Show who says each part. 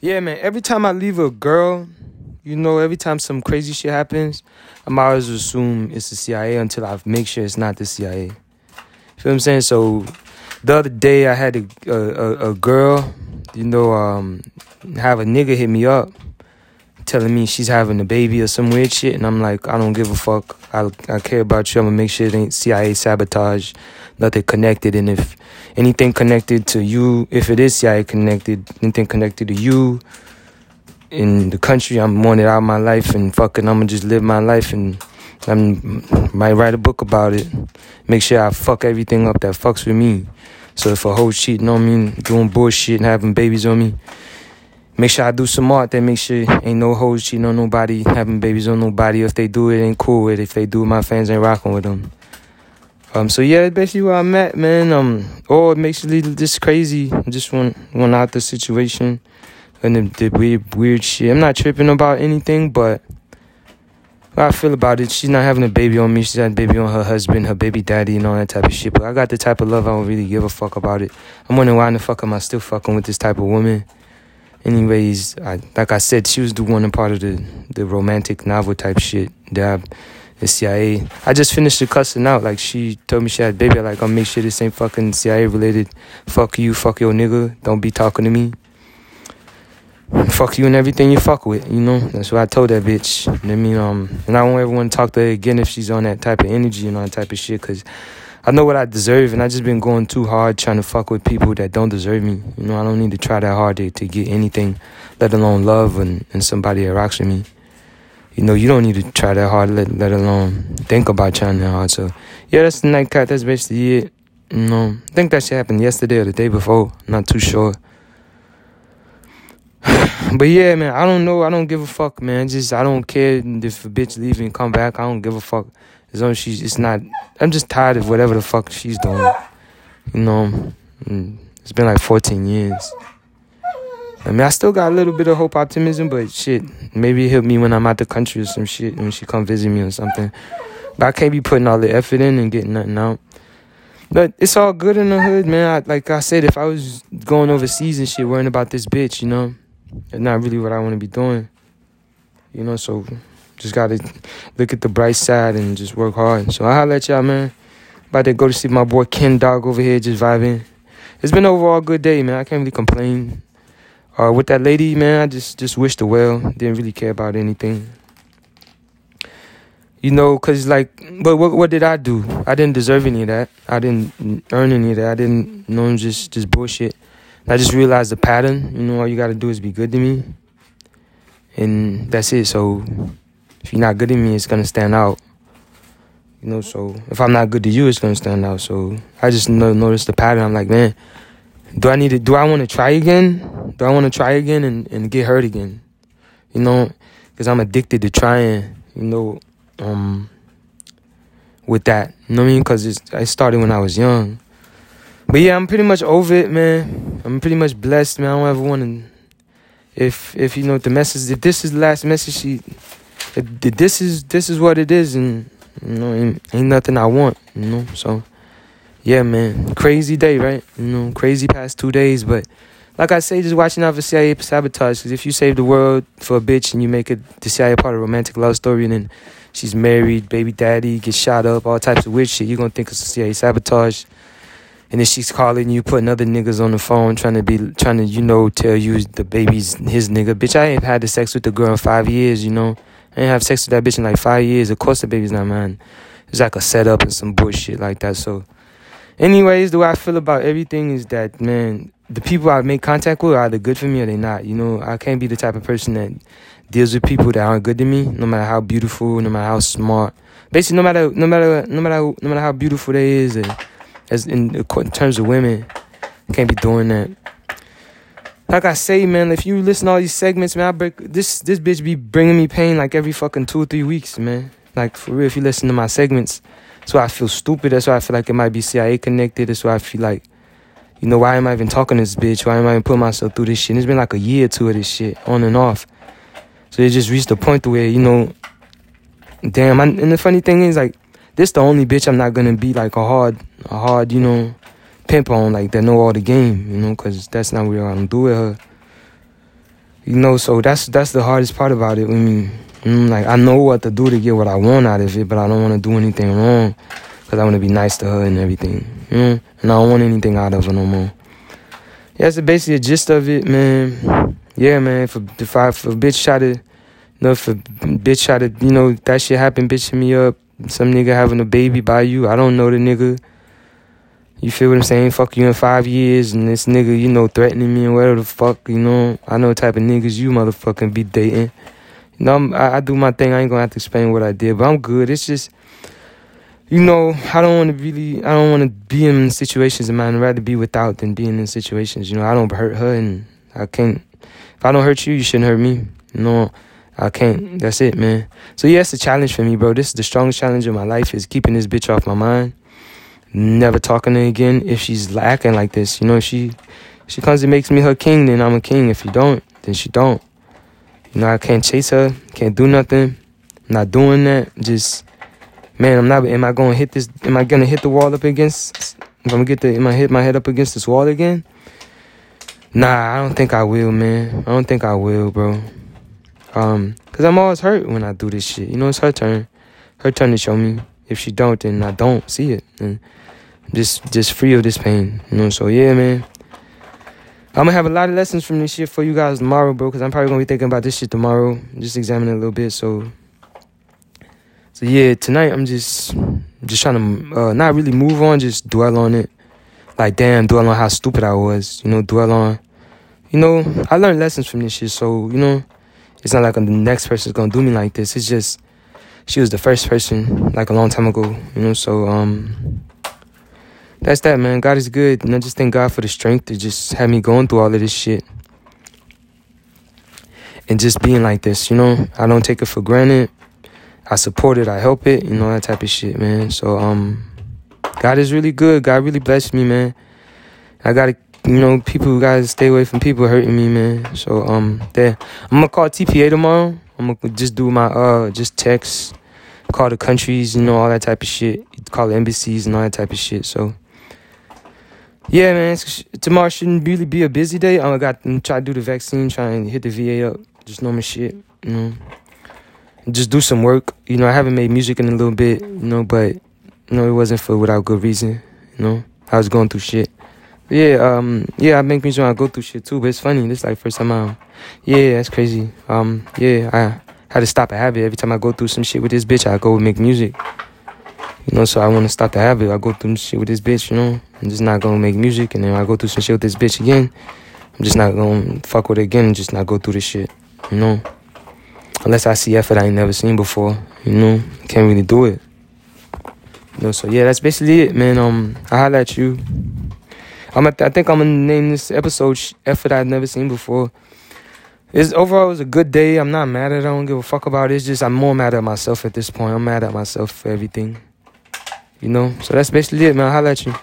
Speaker 1: Yeah, man. Every time I leave a girl, you know, every time some crazy shit happens, I'm always assume it's the CIA until I make sure it's not the CIA. You feel what I'm saying? So the other day I had a a, a girl, you know, um, have a nigga hit me up telling me she's having a baby or some weird shit, and I'm like, I don't give a fuck. I I care about you. I'm gonna make sure it ain't CIA sabotage, nothing connected, and if anything connected to you, if it is CIA connected, anything connected to you in the country, I'm wanting out of my life, and fucking, I'm gonna just live my life, and I might write a book about it. Make sure I fuck everything up that fucks with me. So if a hoe cheating on me, doing bullshit, and having babies on me Make sure I do some art that make sure ain't no hoes cheating on nobody, having babies on nobody. If they do it, ain't cool with it. If they do, my fans ain't rocking with them. Um, so yeah, that's basically where I'm at, man. Um, oh, it makes it just crazy. Just want want out the situation and the, the weird weird shit. I'm not tripping about anything, but how I feel about it, she's not having a baby on me. She's having a baby on her husband, her baby daddy, and all that type of shit. But I got the type of love I don't really give a fuck about it. I'm wondering why in the fuck am I still fucking with this type of woman? Anyways, I, like I said, she was the one part of the the romantic novel type shit that the CIA. I just finished the cussing out. Like she told me she had baby. Like I'll make sure this ain't fucking CIA related. Fuck you, fuck your nigga. Don't be talking to me. Fuck you and everything you fuck with, you know. That's what I told that bitch. I mean, um, and I won't ever want to talk to her again if she's on that type of energy and all that type of shit. Cause I know what I deserve, and I just been going too hard trying to fuck with people that don't deserve me. You know, I don't need to try that hard to, to get anything, let alone love and, and somebody that rocks with me. You know, you don't need to try that hard, let, let alone think about trying that hard. So, yeah, that's the nightcat. That's basically it. You know, I think that shit happened yesterday or the day before. Not too sure. but yeah, man, I don't know. I don't give a fuck, man. Just I don't care if a bitch leave and come back. I don't give a fuck. As long as she's, it's not. I'm just tired of whatever the fuck she's doing. You know, it's been like 14 years. I mean, I still got a little bit of hope, optimism, but shit, maybe it help me when I'm out the country or some shit when she come visit me or something. But I can't be putting all the effort in and getting nothing out. But it's all good in the hood, man. I, like I said, if I was going overseas and shit, worrying about this bitch, you know, it's not really what I want to be doing. You know, so just gotta look at the bright side and just work hard. So I holla at y'all, man. About to go to see my boy Ken Dog over here, just vibing. It's been overall a good day, man. I can't really complain. Uh, with that lady, man, I just just wished her well. Didn't really care about anything. You know, cause like, but what what did I do? I didn't deserve any of that. I didn't earn any of that. I didn't you know just just bullshit. I just realized the pattern. You know, all you gotta do is be good to me, and that's it. So if you're not good at me, it's gonna stand out. You know, so if I'm not good to you, it's gonna stand out. So I just know, noticed the pattern. I'm like, man, do I need to? Do I want to try again? Do I want to try again and, and get hurt again? You know, because I'm addicted to trying. You know, um, with that. You know what I mean? Because I started when I was young. But yeah, I'm pretty much over it, man. I'm pretty much blessed, man. I don't ever want to. If if you know the message, if this is the last message she this is this is what it is, and you know, ain't, ain't nothing I want, you know. So, yeah, man, crazy day, right? You know, crazy past two days, but like I say, just watching out for CIA sabotage. Because if you save the world for a bitch and you make it the CIA part of a romantic love story, and then she's married, baby daddy gets shot up, all types of weird shit, you're gonna think it's CIA sabotage. And then she's calling you, putting other niggas on the phone, trying to be, trying to, you know, tell you the baby's his nigga. Bitch, I ain't had the sex with the girl in five years, you know. I didn't have sex with that bitch in like five years. Of course, the baby's not mine. It's like a setup and some bullshit like that. So, anyways, the way I feel about everything is that, man, the people I make contact with are either good for me or they're not. You know, I can't be the type of person that deals with people that aren't good to me, no matter how beautiful, no matter how smart. Basically, no matter, no matter, no matter, no matter how beautiful they is, as in, in terms of women, I can't be doing that like I say, man, if you listen to all these segments, man, I break this this bitch be bringing me pain like every fucking two or three weeks, man. Like for real, if you listen to my segments, that's why I feel stupid. That's why I feel like it might be CIA connected. That's why I feel like, you know, why am I even talking to this bitch? Why am I even putting myself through this shit? And it's been like a year or two of this shit, on and off. So it just reached a point where, you know, damn. I, and the funny thing is, like, this the only bitch I'm not gonna be like a hard, a hard, you know, pimp on like that know all the game, you know, because that's not what I'm do with her. You know, so that's that's the hardest part about it. I mean, mm, like I know what to do to get what I want out of it, but I don't want to do anything wrong because I want to be nice to her and everything. You know, and I don't want anything out of her no more. Yeah, that's basically the gist of it, man. Yeah, man. A, if, I, a bitch try to, you know, a bitch try to, you know, that shit happen, bitching me up. Some nigga having a baby by you. I don't know the nigga. You feel what I'm saying? Fuck you in five years, and this nigga, you know, threatening me and whatever the fuck, you know. I know the type of niggas you motherfucking be dating. You know, I, I do my thing. I ain't gonna have to explain what I did, but I'm good. It's just, you know, I don't want to really, I don't want to be in situations, man. I'd rather be without than being in situations. You know, I don't hurt her, and I can't. If I don't hurt you, you shouldn't hurt me. You know, I can't. Mm-hmm. That's it, man. So yeah, it's a challenge for me, bro. This is the strongest challenge of my life is keeping this bitch off my mind never talking to her again if she's acting like this. You know, she she comes and makes me her king, then I'm a king. If you don't, then she don't. You know, I can't chase her, can't do nothing. I'm not doing that. Just man, I'm not. Am I gonna hit this? Am I gonna hit the wall up against? I'm gonna get the, am I hit my head up against this wall again? Nah, I don't think I will, man. I don't think I will, bro. Um, cause I'm always hurt when I do this shit. You know, it's her turn. Her turn to show me. If she don't, then I don't see it. And just just free of this pain. You know, so yeah, man. I'm gonna have a lot of lessons from this shit for you guys tomorrow, bro. Cause I'm probably gonna be thinking about this shit tomorrow. Just examining a little bit. So, so yeah, tonight I'm just just trying to uh, not really move on, just dwell on it. Like damn, dwell on how stupid I was. You know, dwell on. You know, I learned lessons from this shit. So you know, it's not like the next person's gonna do me like this. It's just she was the first person like a long time ago. You know, so um that's that, man. God is good. And I just thank God for the strength to just have me going through all of this shit. And just being like this, you know, I don't take it for granted. I support it, I help it, you know, that type of shit, man. So, um, God is really good. God really blessed me, man. I gotta, you know, people gotta stay away from people hurting me, man. So, um, there. I'm gonna call TPA tomorrow. I'm gonna just do my, uh, just text, call the countries, you know, all that type of shit. Call the embassies and all that type of shit. So, yeah, man, tomorrow shouldn't really be a busy day. I got to try to do the vaccine, try and hit the VA up, just normal shit, you know. Just do some work, you know. I haven't made music in a little bit, you know, but you know it wasn't for without good reason, you know. I was going through shit. Yeah, um, yeah, I make music. When I go through shit too, but it's funny. This is like first time I, yeah, that's crazy. Um, yeah, I had to stop a habit. Every time I go through some shit with this bitch, I go make music. You know, so I want to stop the habit. I go through some shit with this bitch, you know. I'm just not gonna make music, and then I go through some shit with this bitch again. I'm just not gonna fuck with it again and just not go through this shit, you know. Unless I see effort I ain't never seen before, you know. Can't really do it. You know, so yeah, that's basically it, man. Um, I holla at you. I'm at, I think I'm gonna name this episode effort I've never seen before. It's overall it was a good day. I'm not mad at it. I don't give a fuck about it. It's just I'm more mad at myself at this point. I'm mad at myself for everything. You know? So that's basically it, man. I'll holla at you.